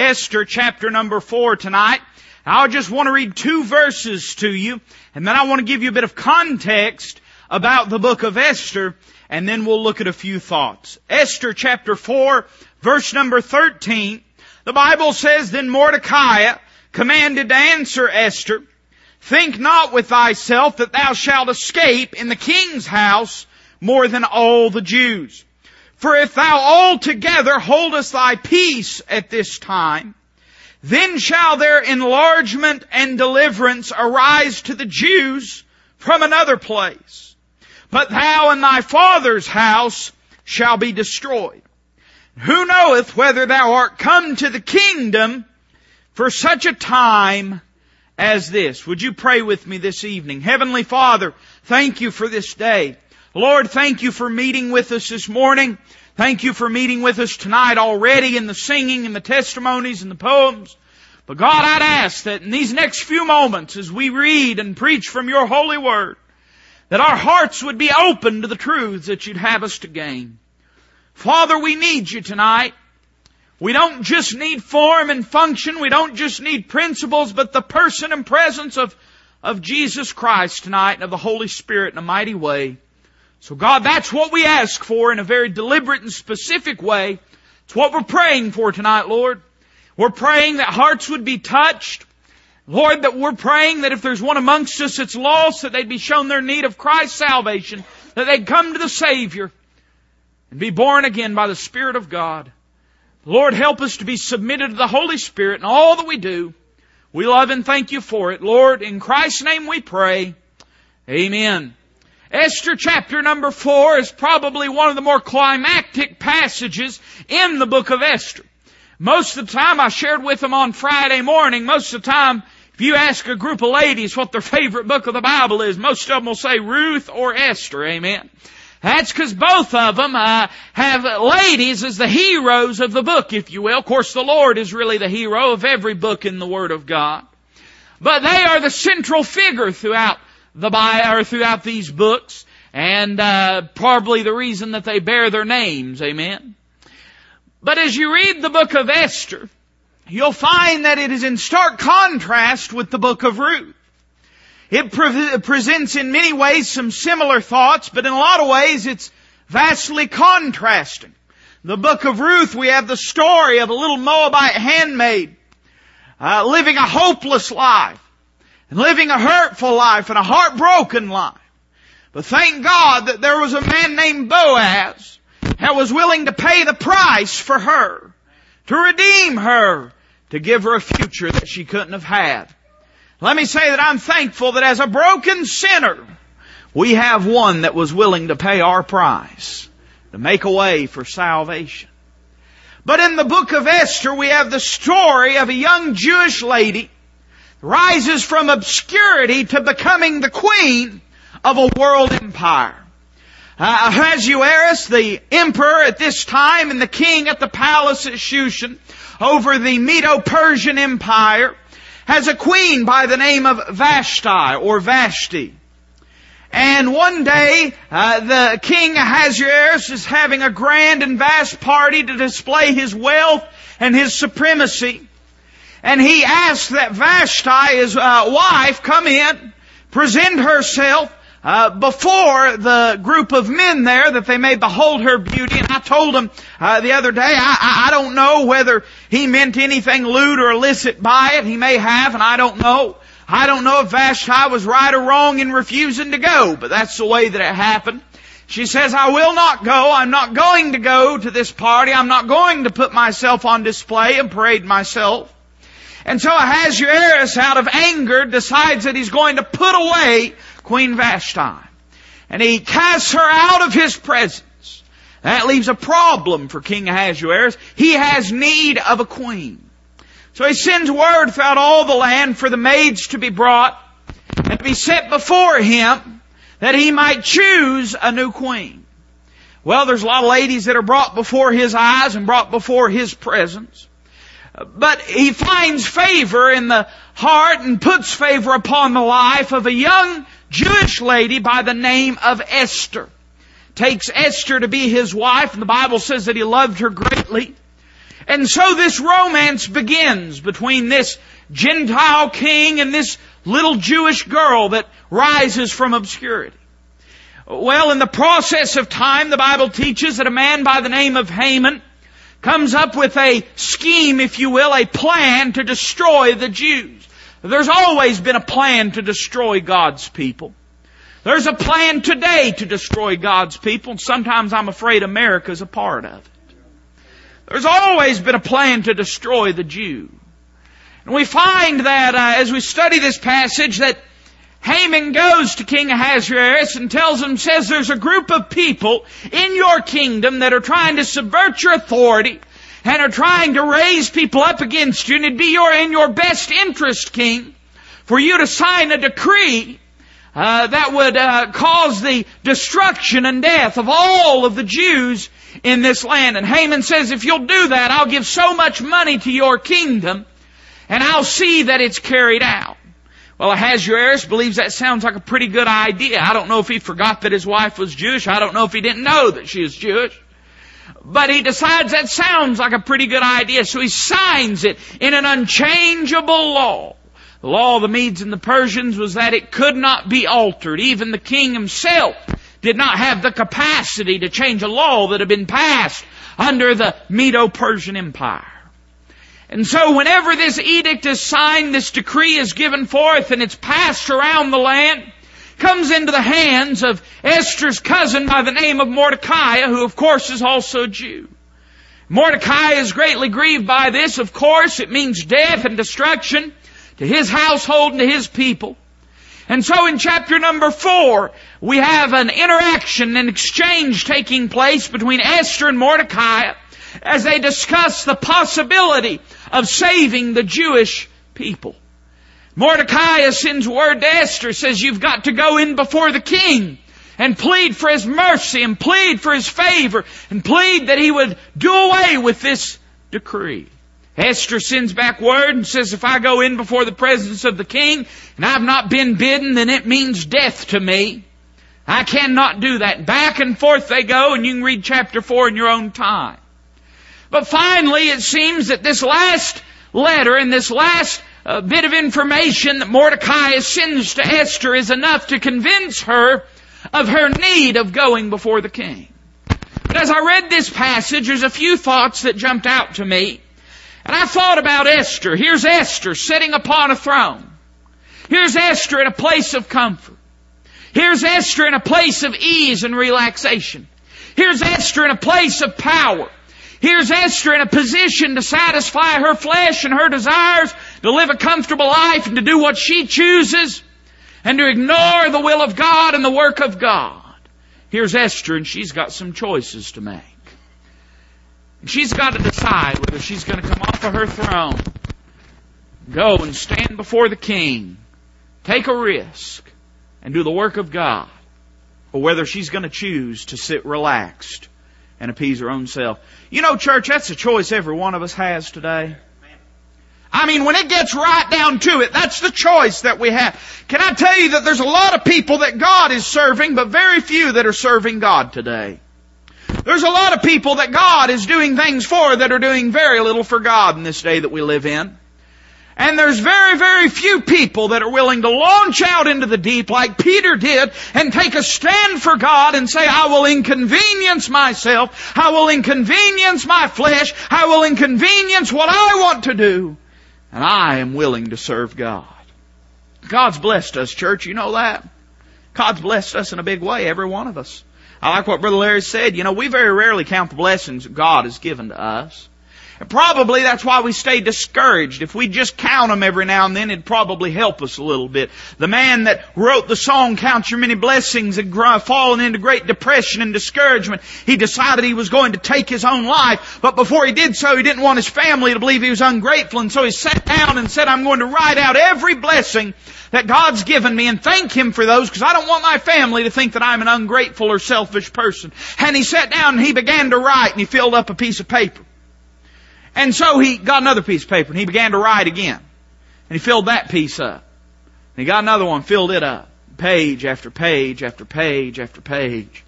Esther chapter number four tonight. I just want to read two verses to you, and then I want to give you a bit of context about the book of Esther, and then we'll look at a few thoughts. Esther chapter 4, verse number 13, the Bible says, Then Mordecai commanded to answer Esther, Think not with thyself that thou shalt escape in the king's house more than all the Jews. For if thou altogether holdest thy peace at this time, then shall their enlargement and deliverance arise to the Jews from another place. But thou and thy father's house shall be destroyed. Who knoweth whether thou art come to the kingdom for such a time as this? Would you pray with me this evening? Heavenly Father, thank you for this day. Lord, thank you for meeting with us this morning. Thank you for meeting with us tonight already in the singing and the testimonies and the poems. But God, I'd ask that in these next few moments as we read and preach from your holy word, that our hearts would be open to the truths that you'd have us to gain. Father, we need you tonight. We don't just need form and function. We don't just need principles, but the person and presence of, of Jesus Christ tonight and of the Holy Spirit in a mighty way. So God, that's what we ask for in a very deliberate and specific way. It's what we're praying for tonight, Lord. We're praying that hearts would be touched. Lord, that we're praying that if there's one amongst us that's lost, that they'd be shown their need of Christ's salvation, that they'd come to the Savior and be born again by the Spirit of God. Lord, help us to be submitted to the Holy Spirit in all that we do. We love and thank you for it. Lord, in Christ's name we pray. Amen. Esther chapter number four is probably one of the more climactic passages in the book of Esther. Most of the time I shared with them on Friday morning, most of the time if you ask a group of ladies what their favorite book of the Bible is, most of them will say Ruth or Esther, amen. That's because both of them uh, have ladies as the heroes of the book, if you will. Of course, the Lord is really the hero of every book in the Word of God. But they are the central figure throughout the Bible, or throughout these books, and uh, probably the reason that they bear their names. Amen. But as you read the book of Esther, you'll find that it is in stark contrast with the book of Ruth. It pre- presents in many ways some similar thoughts, but in a lot of ways it's vastly contrasting. The book of Ruth, we have the story of a little Moabite handmaid uh, living a hopeless life and living a hurtful life and a heartbroken life. But thank God that there was a man named Boaz that was willing to pay the price for her, to redeem her, to give her a future that she couldn't have had. Let me say that I'm thankful that as a broken sinner, we have one that was willing to pay our price, to make a way for salvation. But in the book of Esther, we have the story of a young Jewish lady rises from obscurity to becoming the queen of a world empire. Uh, Ahasuerus, the emperor at this time and the king at the palace at Shushan over the Medo-Persian empire has a queen by the name of Vashti or Vashti. And one day, uh, the king Ahasuerus is having a grand and vast party to display his wealth and his supremacy and he asked that Vashti, his uh, wife, come in, present herself uh, before the group of men there that they may behold her beauty. And I told him uh, the other day, I, I don't know whether he meant anything lewd or illicit by it. He may have, and I don't know. I don't know if Vashti was right or wrong in refusing to go, but that's the way that it happened. She says, I will not go. I'm not going to go to this party. I'm not going to put myself on display and parade myself. And so Ahasuerus, out of anger, decides that he's going to put away Queen Vashti. And he casts her out of his presence. That leaves a problem for King Ahasuerus. He has need of a queen. So he sends word throughout all the land for the maids to be brought and to be set before him that he might choose a new queen. Well, there's a lot of ladies that are brought before his eyes and brought before his presence. But he finds favor in the heart and puts favor upon the life of a young Jewish lady by the name of Esther. Takes Esther to be his wife, and the Bible says that he loved her greatly. And so this romance begins between this Gentile king and this little Jewish girl that rises from obscurity. Well, in the process of time, the Bible teaches that a man by the name of Haman comes up with a scheme, if you will, a plan to destroy the Jews. There's always been a plan to destroy God's people. There's a plan today to destroy God's people, and sometimes I'm afraid America's a part of it. There's always been a plan to destroy the Jew. And we find that uh, as we study this passage that Haman goes to King Ahasuerus and tells him, says there's a group of people in your kingdom that are trying to subvert your authority and are trying to raise people up against you and it'd be your, in your best interest, King, for you to sign a decree uh, that would uh, cause the destruction and death of all of the Jews in this land. And Haman says, if you'll do that, I'll give so much money to your kingdom and I'll see that it's carried out. Well, Ahasuerus believes that sounds like a pretty good idea. I don't know if he forgot that his wife was Jewish. I don't know if he didn't know that she was Jewish. But he decides that sounds like a pretty good idea, so he signs it in an unchangeable law. The law of the Medes and the Persians was that it could not be altered. Even the king himself did not have the capacity to change a law that had been passed under the Medo-Persian Empire. And so whenever this edict is signed, this decree is given forth and it's passed around the land, comes into the hands of Esther's cousin by the name of Mordecai, who of course is also a Jew. Mordecai is greatly grieved by this, of course. It means death and destruction to his household and to his people. And so in chapter number four, we have an interaction, an exchange taking place between Esther and Mordecai as they discuss the possibility of saving the Jewish people. Mordecai sends word to Esther, says you've got to go in before the king and plead for his mercy and plead for his favor and plead that he would do away with this decree. Esther sends back word and says, if I go in before the presence of the king and I've not been bidden, then it means death to me. I cannot do that. Back and forth they go and you can read chapter four in your own time. But finally, it seems that this last letter and this last uh, bit of information that Mordecai sends to Esther is enough to convince her of her need of going before the king. But as I read this passage, there's a few thoughts that jumped out to me. And I thought about Esther. Here's Esther sitting upon a throne. Here's Esther in a place of comfort. Here's Esther in a place of ease and relaxation. Here's Esther in a place of power. Here's Esther in a position to satisfy her flesh and her desires, to live a comfortable life and to do what she chooses, and to ignore the will of God and the work of God. Here's Esther and she's got some choices to make. And she's got to decide whether she's going to come off of her throne, go and stand before the king, take a risk, and do the work of God, or whether she's going to choose to sit relaxed and appease her own self. You know, church, that's a choice every one of us has today. I mean, when it gets right down to it, that's the choice that we have. Can I tell you that there's a lot of people that God is serving, but very few that are serving God today. There's a lot of people that God is doing things for that are doing very little for God in this day that we live in. And there's very, very few people that are willing to launch out into the deep like Peter did and take a stand for God and say, I will inconvenience myself. I will inconvenience my flesh. I will inconvenience what I want to do. And I am willing to serve God. God's blessed us, church. You know that? God's blessed us in a big way, every one of us. I like what Brother Larry said. You know, we very rarely count the blessings God has given to us. Probably that's why we stay discouraged. If we just count them every now and then, it'd probably help us a little bit. The man that wrote the song, Count Your Many Blessings, had fallen into great depression and discouragement. He decided he was going to take his own life, but before he did so, he didn't want his family to believe he was ungrateful, and so he sat down and said, I'm going to write out every blessing that God's given me and thank Him for those because I don't want my family to think that I'm an ungrateful or selfish person. And he sat down and he began to write and he filled up a piece of paper. And so he got another piece of paper and he began to write again. And he filled that piece up. And he got another one, filled it up. Page after page after page after page.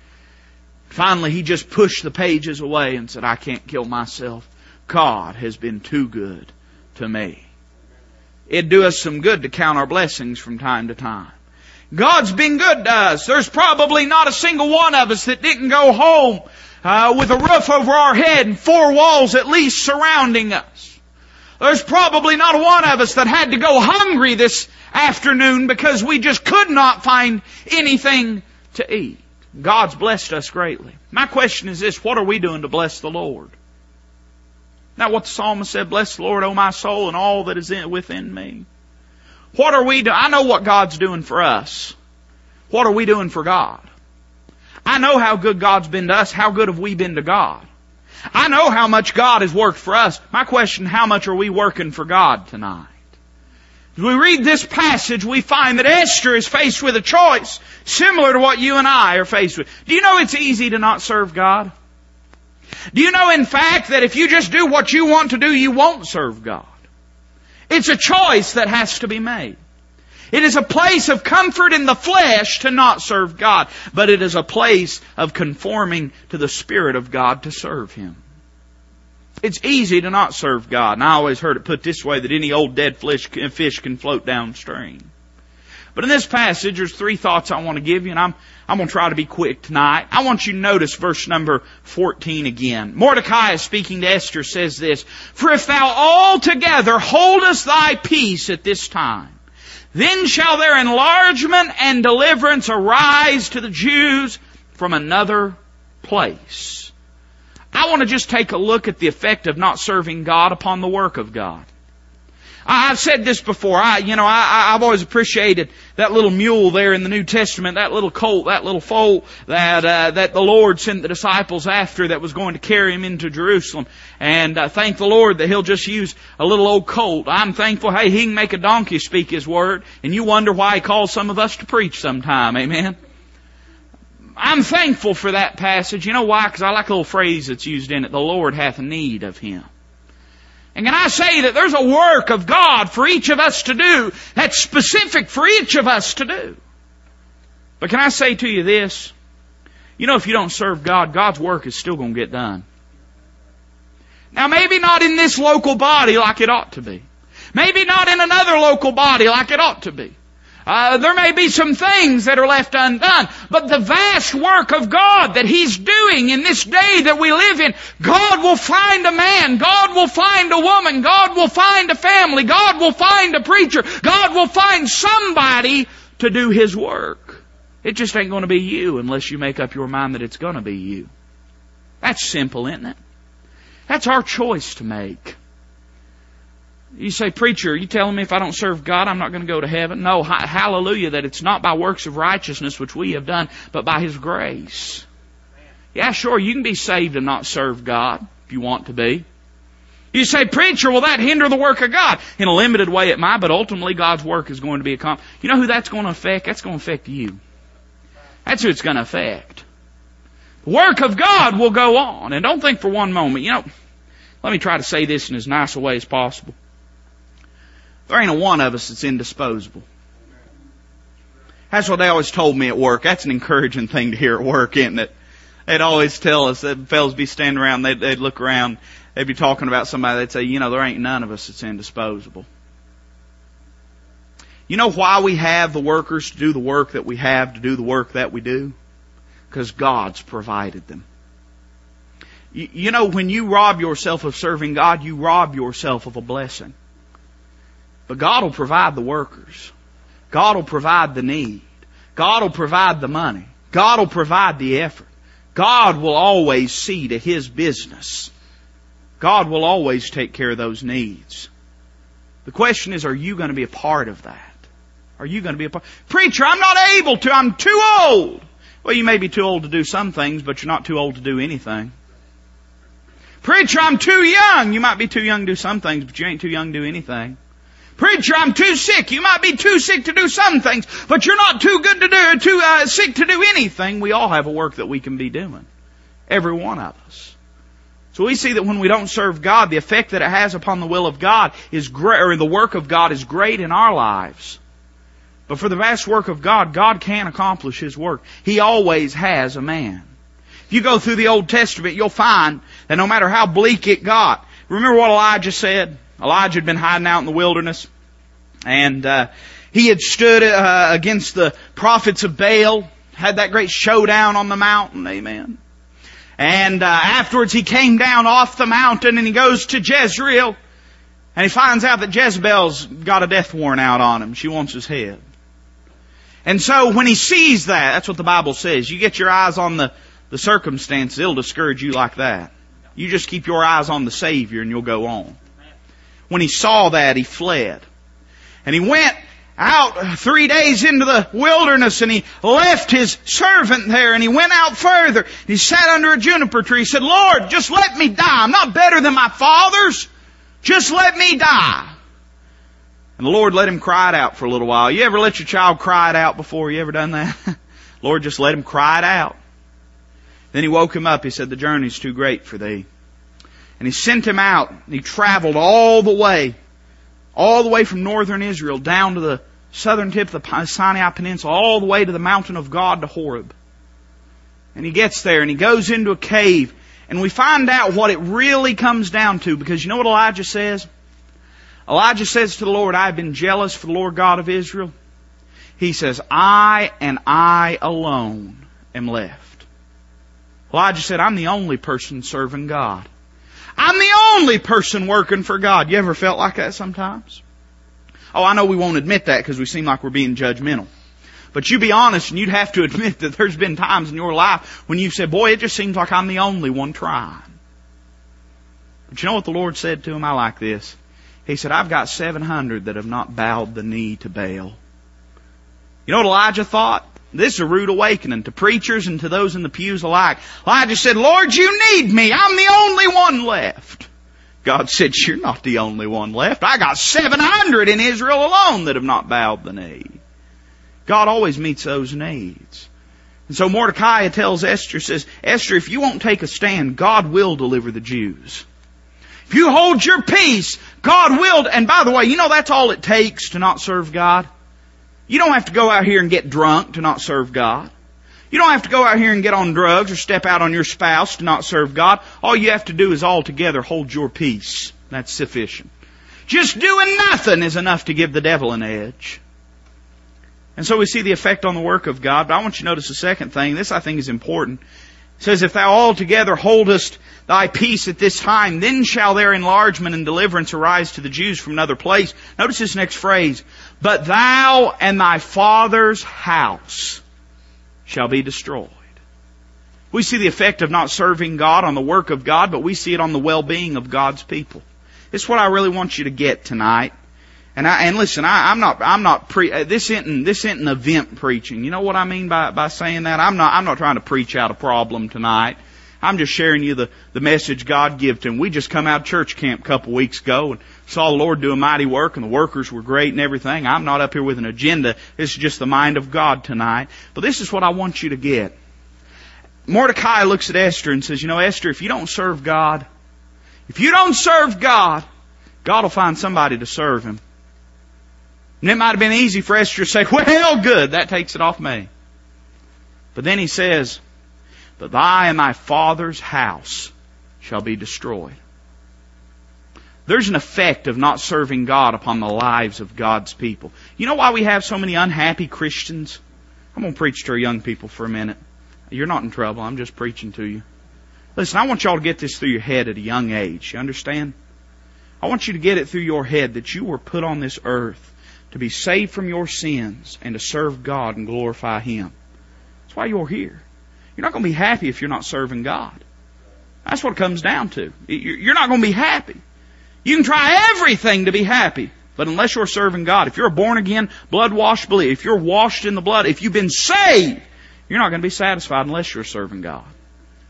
Finally, he just pushed the pages away and said, I can't kill myself. God has been too good to me. It'd do us some good to count our blessings from time to time. God's been good to us. There's probably not a single one of us that didn't go home uh, with a roof over our head and four walls at least surrounding us. There's probably not one of us that had to go hungry this afternoon because we just could not find anything to eat. God's blessed us greatly. My question is this, what are we doing to bless the Lord? Now what the psalmist said, bless the Lord, O my soul, and all that is in, within me. What are we doing? I know what God's doing for us. What are we doing for God? I know how good God's been to us. How good have we been to God? I know how much God has worked for us. My question, how much are we working for God tonight? As we read this passage, we find that Esther is faced with a choice similar to what you and I are faced with. Do you know it's easy to not serve God? Do you know in fact that if you just do what you want to do, you won't serve God? It's a choice that has to be made. It is a place of comfort in the flesh to not serve God, but it is a place of conforming to the Spirit of God to serve Him. It's easy to not serve God. And I always heard it put this way that any old dead fish, can float downstream. But in this passage, there's three thoughts I want to give you, and I'm, I'm going to try to be quick tonight. I want you to notice verse number 14 again. Mordecai, speaking to Esther, says this, For if thou altogether holdest thy peace at this time, then shall their enlargement and deliverance arise to the Jews from another place. I want to just take a look at the effect of not serving God upon the work of God. I've said this before. I, you know, I, I've always appreciated that little mule there in the New Testament, that little colt, that little foal that uh, that the Lord sent the disciples after that was going to carry him into Jerusalem. And uh, thank the Lord that He'll just use a little old colt. I'm thankful. Hey, He can make a donkey speak His word, and you wonder why He calls some of us to preach sometime. Amen. I'm thankful for that passage. You know why? Because I like a little phrase that's used in it. The Lord hath need of him. And can I say that there's a work of God for each of us to do that's specific for each of us to do? But can I say to you this? You know, if you don't serve God, God's work is still going to get done. Now maybe not in this local body like it ought to be. Maybe not in another local body like it ought to be. Uh, there may be some things that are left undone, but the vast work of God that He's doing in this day that we live in, God will find a man, God will find a woman, God will find a family, God will find a preacher, God will find somebody to do His work. It just ain't to be you unless you make up your mind that it's to be you. That's simple, isn't it? That's our choice to make. You say, preacher, are you telling me if I don't serve God, I'm not going to go to heaven? No, hallelujah, that it's not by works of righteousness which we have done, but by His grace. Yeah, sure, you can be saved and not serve God if you want to be. You say, preacher, will that hinder the work of God? In a limited way it might, but ultimately God's work is going to be accomplished. You know who that's going to affect? That's going to affect you. That's who it's going to affect. The work of God will go on. And don't think for one moment, you know, let me try to say this in as nice a way as possible. There ain't a one of us that's indisposable. That's what they always told me at work. That's an encouraging thing to hear at work, isn't it? They'd always tell us that fellows be standing around, they'd, they'd look around, they'd be talking about somebody, they'd say, you know, there ain't none of us that's indisposable. You know why we have the workers to do the work that we have to do the work that we do? Because God's provided them. You, you know, when you rob yourself of serving God, you rob yourself of a blessing. But God will provide the workers. God will provide the need. God will provide the money. God will provide the effort. God will always see to His business. God will always take care of those needs. The question is, are you going to be a part of that? Are you going to be a part? Preacher, I'm not able to. I'm too old. Well, you may be too old to do some things, but you're not too old to do anything. Preacher, I'm too young. You might be too young to do some things, but you ain't too young to do anything. Preacher, I'm too sick. You might be too sick to do some things, but you're not too good to do, too uh, sick to do anything. We all have a work that we can be doing. Every one of us. So we see that when we don't serve God, the effect that it has upon the will of God is great, or the work of God is great in our lives. But for the vast work of God, God can accomplish His work. He always has a man. If you go through the Old Testament, you'll find that no matter how bleak it got, Remember what Elijah said? Elijah had been hiding out in the wilderness, and uh, he had stood uh, against the prophets of Baal, had that great showdown on the mountain. Amen. And uh, afterwards, he came down off the mountain and he goes to Jezreel, and he finds out that Jezebel's got a death warrant out on him. She wants his head. And so when he sees that, that's what the Bible says. You get your eyes on the, the circumstances, it'll discourage you like that. You just keep your eyes on the Savior and you'll go on. When he saw that, he fled. And he went out three days into the wilderness and he left his servant there and he went out further. He sat under a juniper tree. He said, Lord, just let me die. I'm not better than my fathers. Just let me die. And the Lord let him cry it out for a little while. You ever let your child cry it out before? You ever done that? Lord just let him cry it out. Then he woke him up. He said, the journey's too great for thee. And he sent him out. And he traveled all the way, all the way from northern Israel down to the southern tip of the Sinai Peninsula, all the way to the mountain of God to Horeb. And he gets there and he goes into a cave and we find out what it really comes down to because you know what Elijah says? Elijah says to the Lord, I have been jealous for the Lord God of Israel. He says, I and I alone am left. Elijah said, I'm the only person serving God. I'm the only person working for God. You ever felt like that sometimes? Oh, I know we won't admit that because we seem like we're being judgmental. But you be honest and you'd have to admit that there's been times in your life when you said, boy, it just seems like I'm the only one trying. But you know what the Lord said to him? I like this. He said, I've got 700 that have not bowed the knee to Baal. You know what Elijah thought? This is a rude awakening to preachers and to those in the pews alike. Elijah said, Lord, you need me. I'm the only one left. God said, you're not the only one left. I got 700 in Israel alone that have not bowed the knee. God always meets those needs. And so Mordecai tells Esther, says, Esther, if you won't take a stand, God will deliver the Jews. If you hold your peace, God will, and by the way, you know that's all it takes to not serve God? You don't have to go out here and get drunk to not serve God. You don't have to go out here and get on drugs or step out on your spouse to not serve God. All you have to do is altogether hold your peace. That's sufficient. Just doing nothing is enough to give the devil an edge. And so we see the effect on the work of God. But I want you to notice the second thing. This I think is important. It says, if thou altogether holdest thy peace at this time, then shall their enlargement and deliverance arise to the Jews from another place. Notice this next phrase. But thou and thy father's house shall be destroyed. We see the effect of not serving God on the work of God, but we see it on the well-being of God's people. Is what I really want you to get tonight. And I, and listen, I, I'm not, I'm not pre, uh, this isn't, this isn't event preaching. You know what I mean by, by saying that? I'm not, I'm not trying to preach out a problem tonight. I'm just sharing you the, the message God gives to him. We just come out of church camp a couple weeks ago and saw the Lord do a mighty work and the workers were great and everything. I'm not up here with an agenda. This is just the mind of God tonight. But this is what I want you to get. Mordecai looks at Esther and says, you know, Esther, if you don't serve God, if you don't serve God, God will find somebody to serve Him. And it might have been easy for Esther to say, well, good, that takes it off me. But then he says, but thy and thy father's house shall be destroyed. There's an effect of not serving God upon the lives of God's people. You know why we have so many unhappy Christians? I'm going to preach to our young people for a minute. You're not in trouble. I'm just preaching to you. Listen, I want y'all to get this through your head at a young age. You understand? I want you to get it through your head that you were put on this earth to be saved from your sins and to serve God and glorify Him. That's why you're here. You're not going to be happy if you're not serving God. That's what it comes down to. You're not going to be happy. You can try everything to be happy, but unless you're serving God, if you're a born again, blood washed believer, if you're washed in the blood, if you've been saved, you're not going to be satisfied unless you're serving God.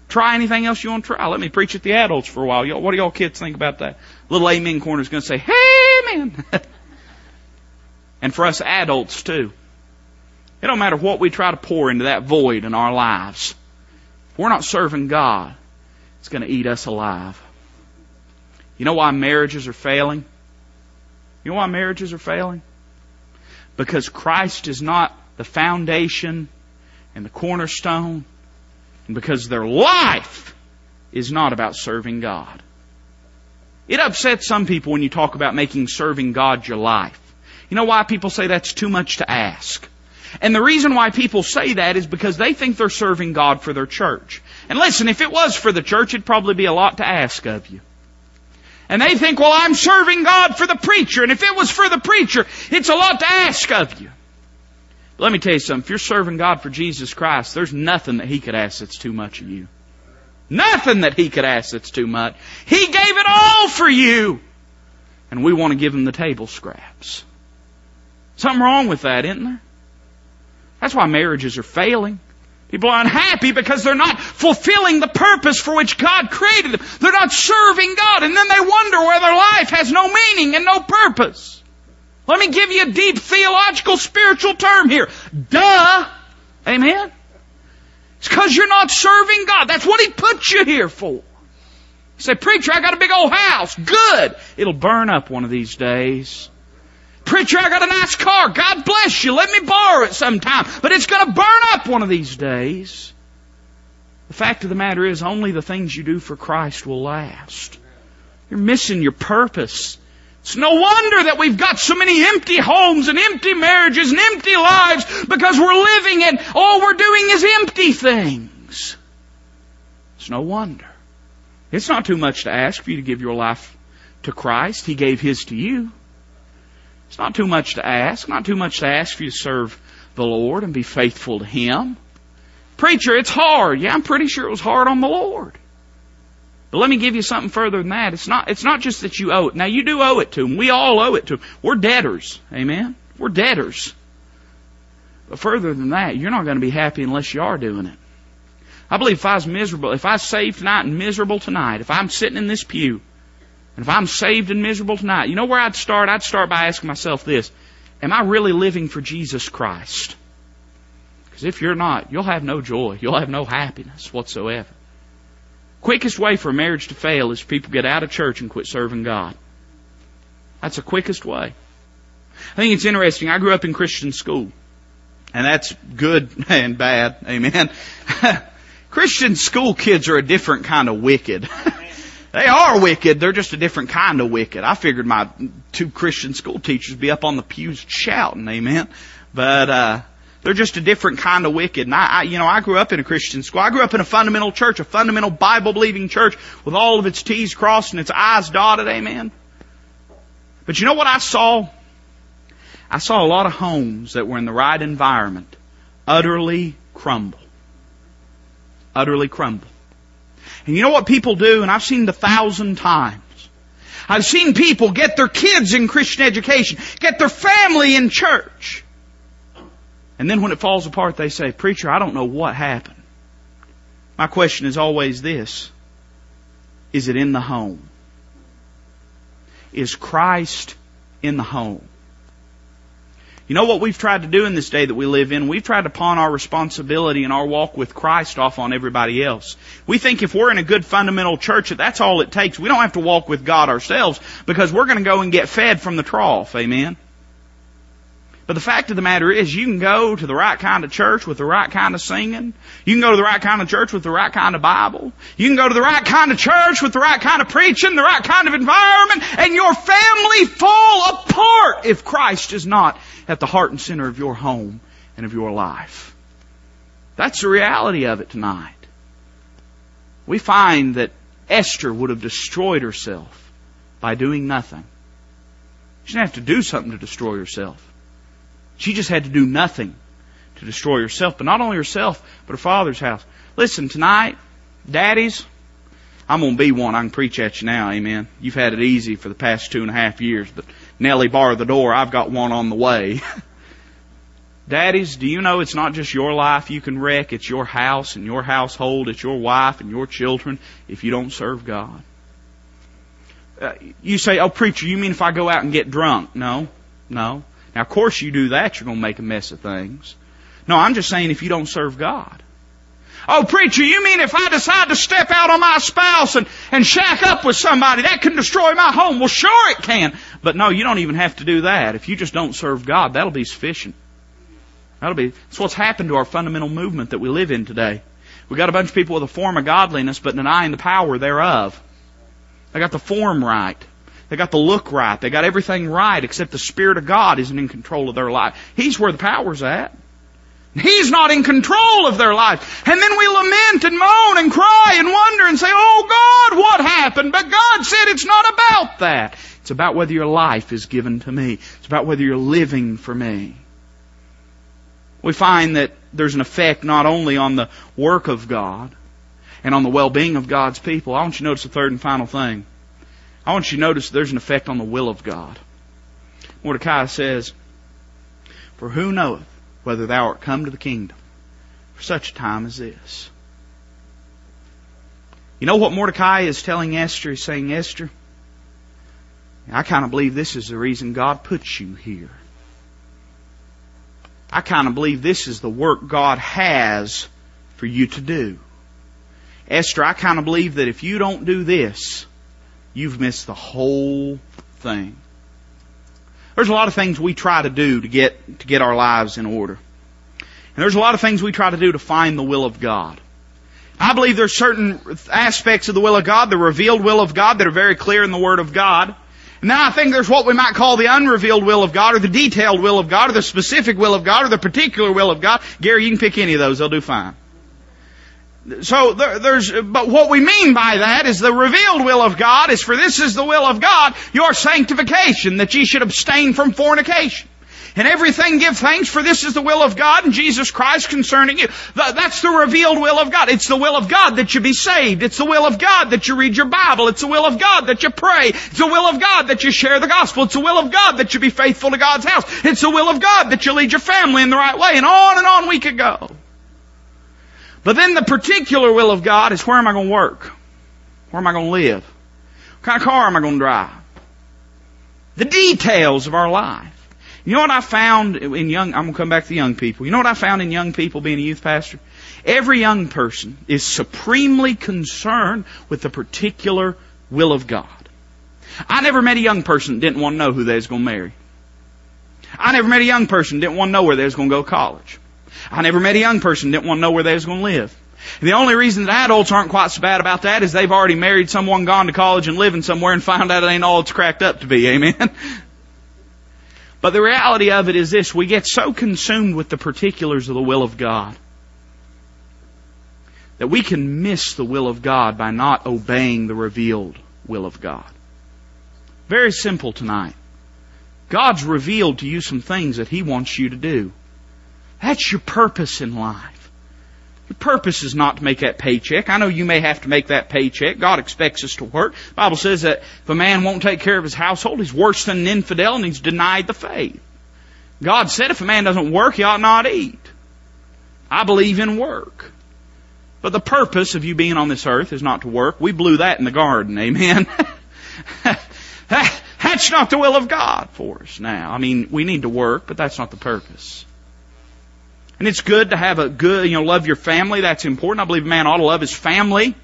Try anything else you want to try. Let me preach at the adults for a while. What do y'all kids think about that? Little amen corner is going to say, hey man. and for us adults too. It don't matter what we try to pour into that void in our lives. If we're not serving God, it's going to eat us alive. You know why marriages are failing? You know why marriages are failing? Because Christ is not the foundation and the cornerstone, and because their life is not about serving God. It upsets some people when you talk about making serving God your life. You know why people say that's too much to ask? And the reason why people say that is because they think they're serving God for their church. And listen, if it was for the church, it'd probably be a lot to ask of you. And they think, well, I'm serving God for the preacher, and if it was for the preacher, it's a lot to ask of you. But let me tell you something, if you're serving God for Jesus Christ, there's nothing that He could ask that's too much of you. Nothing that He could ask that's too much. He gave it all for you. And we want to give Him the table scraps. Something wrong with that, isn't there? That's why marriages are failing. People are unhappy because they're not fulfilling the purpose for which God created them. They're not serving God, and then they wonder why their life has no meaning and no purpose. Let me give you a deep theological spiritual term here. Duh! Amen? It's because you're not serving God. That's what He put you here for. You say, preacher, I got a big old house. Good. It'll burn up one of these days. Preacher, I got a nice car. God bless you. Let me borrow it sometime. But it's going to burn up one of these days. The fact of the matter is, only the things you do for Christ will last. You're missing your purpose. It's no wonder that we've got so many empty homes and empty marriages and empty lives because we're living and all we're doing is empty things. It's no wonder. It's not too much to ask for you to give your life to Christ. He gave His to you. It's not too much to ask, not too much to ask for you to serve the Lord and be faithful to Him. Preacher, it's hard. Yeah, I'm pretty sure it was hard on the Lord. But let me give you something further than that. It's not, it's not just that you owe it. Now you do owe it to Him. We all owe it to Him. We're debtors. Amen? We're debtors. But further than that, you're not going to be happy unless you are doing it. I believe if I was miserable, if I was saved tonight and miserable tonight, if I'm sitting in this pew and if I'm saved and miserable tonight, you know where I'd start? I'd start by asking myself this. Am I really living for Jesus Christ? Because if you're not, you'll have no joy. You'll have no happiness whatsoever. Quickest way for a marriage to fail is people get out of church and quit serving God. That's the quickest way. I think it's interesting. I grew up in Christian school. And that's good and bad. Amen. Christian school kids are a different kind of wicked. They are wicked. They're just a different kind of wicked. I figured my two Christian school teachers be up on the pews shouting, amen. But, uh, they're just a different kind of wicked. And I, I, you know, I grew up in a Christian school. I grew up in a fundamental church, a fundamental Bible believing church with all of its T's crossed and its I's dotted, amen. But you know what I saw? I saw a lot of homes that were in the right environment utterly crumble. Utterly crumble. And you know what people do? And I've seen it a thousand times. I've seen people get their kids in Christian education, get their family in church. And then when it falls apart, they say, Preacher, I don't know what happened. My question is always this. Is it in the home? Is Christ in the home? You know what we've tried to do in this day that we live in? We've tried to pawn our responsibility and our walk with Christ off on everybody else. We think if we're in a good fundamental church that that's all it takes. We don't have to walk with God ourselves because we're going to go and get fed from the trough. Amen. But the fact of the matter is you can go to the right kind of church with the right kind of singing. You can go to the right kind of church with the right kind of Bible. You can go to the right kind of church with the right kind of preaching, the right kind of environment, and your family fall apart if Christ is not at the heart and center of your home and of your life. That's the reality of it tonight. We find that Esther would have destroyed herself by doing nothing. She didn't have to do something to destroy herself. She just had to do nothing to destroy herself, but not only herself, but her father's house. Listen, tonight, daddies, I'm gonna be one. I can preach at you now, amen. You've had it easy for the past two and a half years, but Nellie bar the door, I've got one on the way. Daddies, do you know it's not just your life you can wreck, it's your house and your household, it's your wife and your children if you don't serve God. Uh, you say, oh preacher, you mean if I go out and get drunk? No, no. Now, of course, you do that, you're going to make a mess of things. No, I'm just saying if you don't serve God. Oh, preacher, you mean if I decide to step out on my spouse and, and shack up with somebody, that can destroy my home? Well, sure it can. But no, you don't even have to do that. If you just don't serve God, that'll be sufficient. That'll be, that's what's happened to our fundamental movement that we live in today. We've got a bunch of people with a form of godliness, but denying the power thereof. They got the form right. They got the look right. They got everything right except the Spirit of God isn't in control of their life. He's where the power's at. He's not in control of their life. And then we lament and moan and cry and wonder and say, Oh God, what happened? But God said it's not about that. It's about whether your life is given to me. It's about whether you're living for me. We find that there's an effect not only on the work of God and on the well-being of God's people. I want you to notice the third and final thing. I want you to notice there's an effect on the will of God. Mordecai says, For who knoweth whether thou art come to the kingdom for such a time as this. You know what Mordecai is telling Esther? He's saying, Esther, I kind of believe this is the reason God puts you here. I kind of believe this is the work God has for you to do. Esther, I kind of believe that if you don't do this, you've missed the whole thing. There's a lot of things we try to do to get, to get our lives in order. And there's a lot of things we try to do to find the will of God. I believe there's certain aspects of the will of God, the revealed will of God that are very clear in the Word of God. And then I think there's what we might call the unrevealed will of God or the detailed will of God or the specific will of God or the particular will of God. Gary, you can pick any of those. They'll do fine. So there, there's, but what we mean by that is the revealed will of God is for this is the will of God, your sanctification, that ye should abstain from fornication. And everything give thanks for this is the will of God and Jesus Christ concerning you. That's the revealed will of God. It's the will of God that you be saved. It's the will of God that you read your Bible. It's the will of God that you pray. It's the will of God that you share the gospel. It's the will of God that you be faithful to God's house. It's the will of God that you lead your family in the right way. And on and on we could go. But then the particular will of God is where am I going to work? Where am I going to live? What kind of car am I going to drive? The details of our life. You know what I found in young, I'm going to come back to young people. You know what I found in young people being a youth pastor? Every young person is supremely concerned with the particular will of God. I never met a young person that didn't want to know who they was going to marry. I never met a young person that didn't want to know where they was going to go to college. I never met a young person didn't want to know where they was going to live. The only reason that adults aren't quite so bad about that is they've already married someone, gone to college, and living somewhere and found out it ain't all it's cracked up to be. Amen? But the reality of it is this, we get so consumed with the particulars of the will of God that we can miss the will of God by not obeying the revealed will of God. Very simple tonight. God's revealed to you some things that He wants you to do. That's your purpose in life. The purpose is not to make that paycheck. I know you may have to make that paycheck. God expects us to work. The Bible says that if a man won't take care of his household, he's worse than an infidel and he's denied the faith. God said if a man doesn't work, he ought not eat. I believe in work. But the purpose of you being on this earth is not to work. We blew that in the garden. Amen. that's not the will of God for us now. I mean, we need to work, but that's not the purpose. And it's good to have a good, you know, love your family. That's important. I believe a man ought to love his family.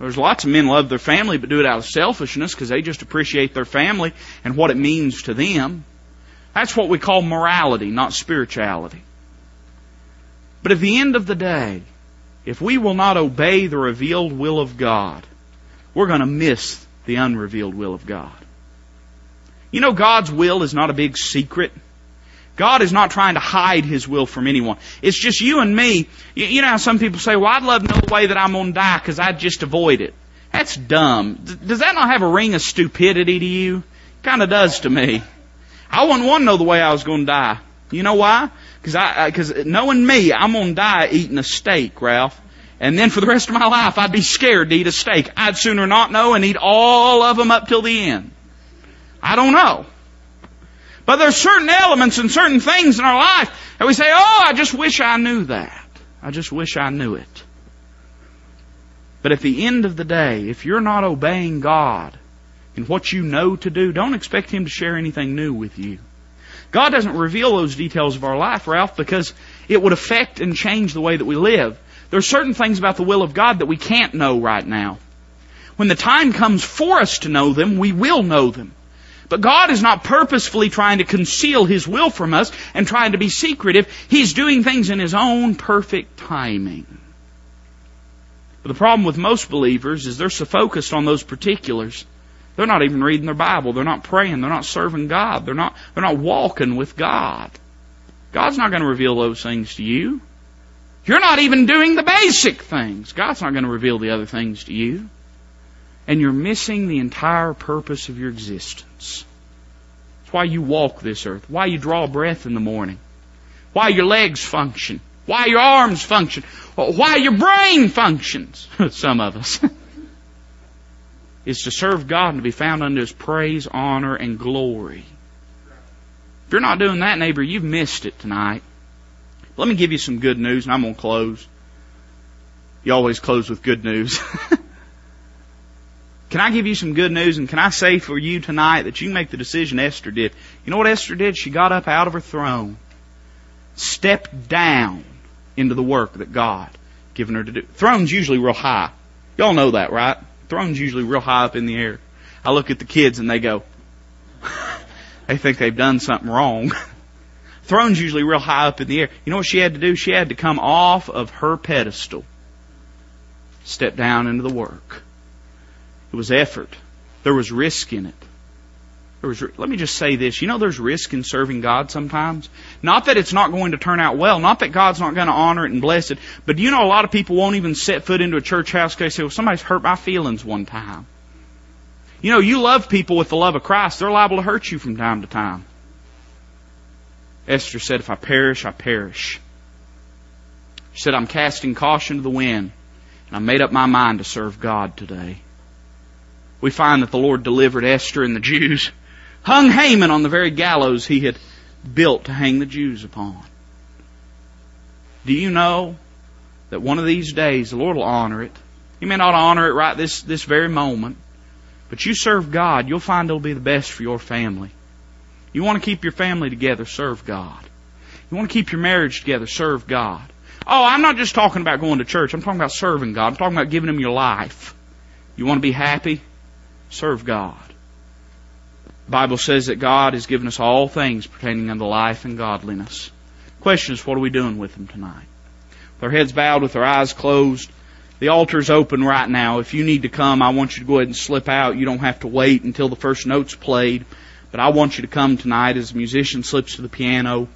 There's lots of men love their family but do it out of selfishness because they just appreciate their family and what it means to them. That's what we call morality, not spirituality. But at the end of the day, if we will not obey the revealed will of God, we're going to miss the unrevealed will of God. You know, God's will is not a big secret. God is not trying to hide His will from anyone. It's just you and me. You, know how some people say, well, I'd love to know the way that I'm going to die because I'd just avoid it. That's dumb. Does that not have a ring of stupidity to you? Kind of does to me. I wouldn't want to know the way I was going to die. You know why? Because I, because knowing me, I'm going to die eating a steak, Ralph. And then for the rest of my life, I'd be scared to eat a steak. I'd sooner not know and eat all of them up till the end. I don't know. But there's certain elements and certain things in our life that we say, oh, I just wish I knew that. I just wish I knew it. But at the end of the day, if you're not obeying God in what you know to do, don't expect Him to share anything new with you. God doesn't reveal those details of our life, Ralph, because it would affect and change the way that we live. There are certain things about the will of God that we can't know right now. When the time comes for us to know them, we will know them. But God is not purposefully trying to conceal His will from us and trying to be secretive. He's doing things in His own perfect timing. But the problem with most believers is they're so focused on those particulars They're not even reading their Bible. They're not praying. They're not serving God. They're not, they're not walking with God. God's not going to reveal those things to you. You're not even doing the basic things. God's not going to reveal the other things to you. And you're missing the entire purpose of your existence. It's why you walk this earth. Why you draw breath in the morning. Why your legs function. Why your arms function. Why your brain functions. Some of us. is to serve God and to be found unto His praise, honor, and glory. If you're not doing that, neighbor, you've missed it tonight. Let me give you some good news, and I'm going to close. You always close with good news. can I give you some good news, and can I say for you tonight that you make the decision Esther did? You know what Esther did? She got up out of her throne, stepped down into the work that God given her to do. Throne's usually real high. Y'all know that, right? Throne's usually real high up in the air. I look at the kids and they go, they think they've done something wrong. Throne's usually real high up in the air. You know what she had to do? She had to come off of her pedestal, step down into the work. It was effort. There was risk in it. There was, let me just say this. You know there's risk in serving God sometimes? Not that it's not going to turn out well, not that God's not going to honor it and bless it, but you know a lot of people won't even set foot into a church house because they say, well, somebody's hurt my feelings one time. You know, you love people with the love of Christ. They're liable to hurt you from time to time. Esther said, if I perish, I perish. She said, I'm casting caution to the wind, and I made up my mind to serve God today. We find that the Lord delivered Esther and the Jews, hung Haman on the very gallows he had built to hang the Jews upon. Do you know that one of these days the Lord will honor it? He may not honor it right this, this very moment, but you serve God, you'll find it'll be the best for your family. You want to keep your family together, serve God. You want to keep your marriage together, serve God. Oh, I'm not just talking about going to church. I'm talking about serving God. I'm talking about giving Him your life. You want to be happy? Serve God. The Bible says that God has given us all things pertaining unto life and godliness. The question is, what are we doing with them tonight? With our heads bowed, with our eyes closed, the altar's open right now. If you need to come, I want you to go ahead and slip out. You don't have to wait until the first note's played. But I want you to come tonight as the musician slips to the piano.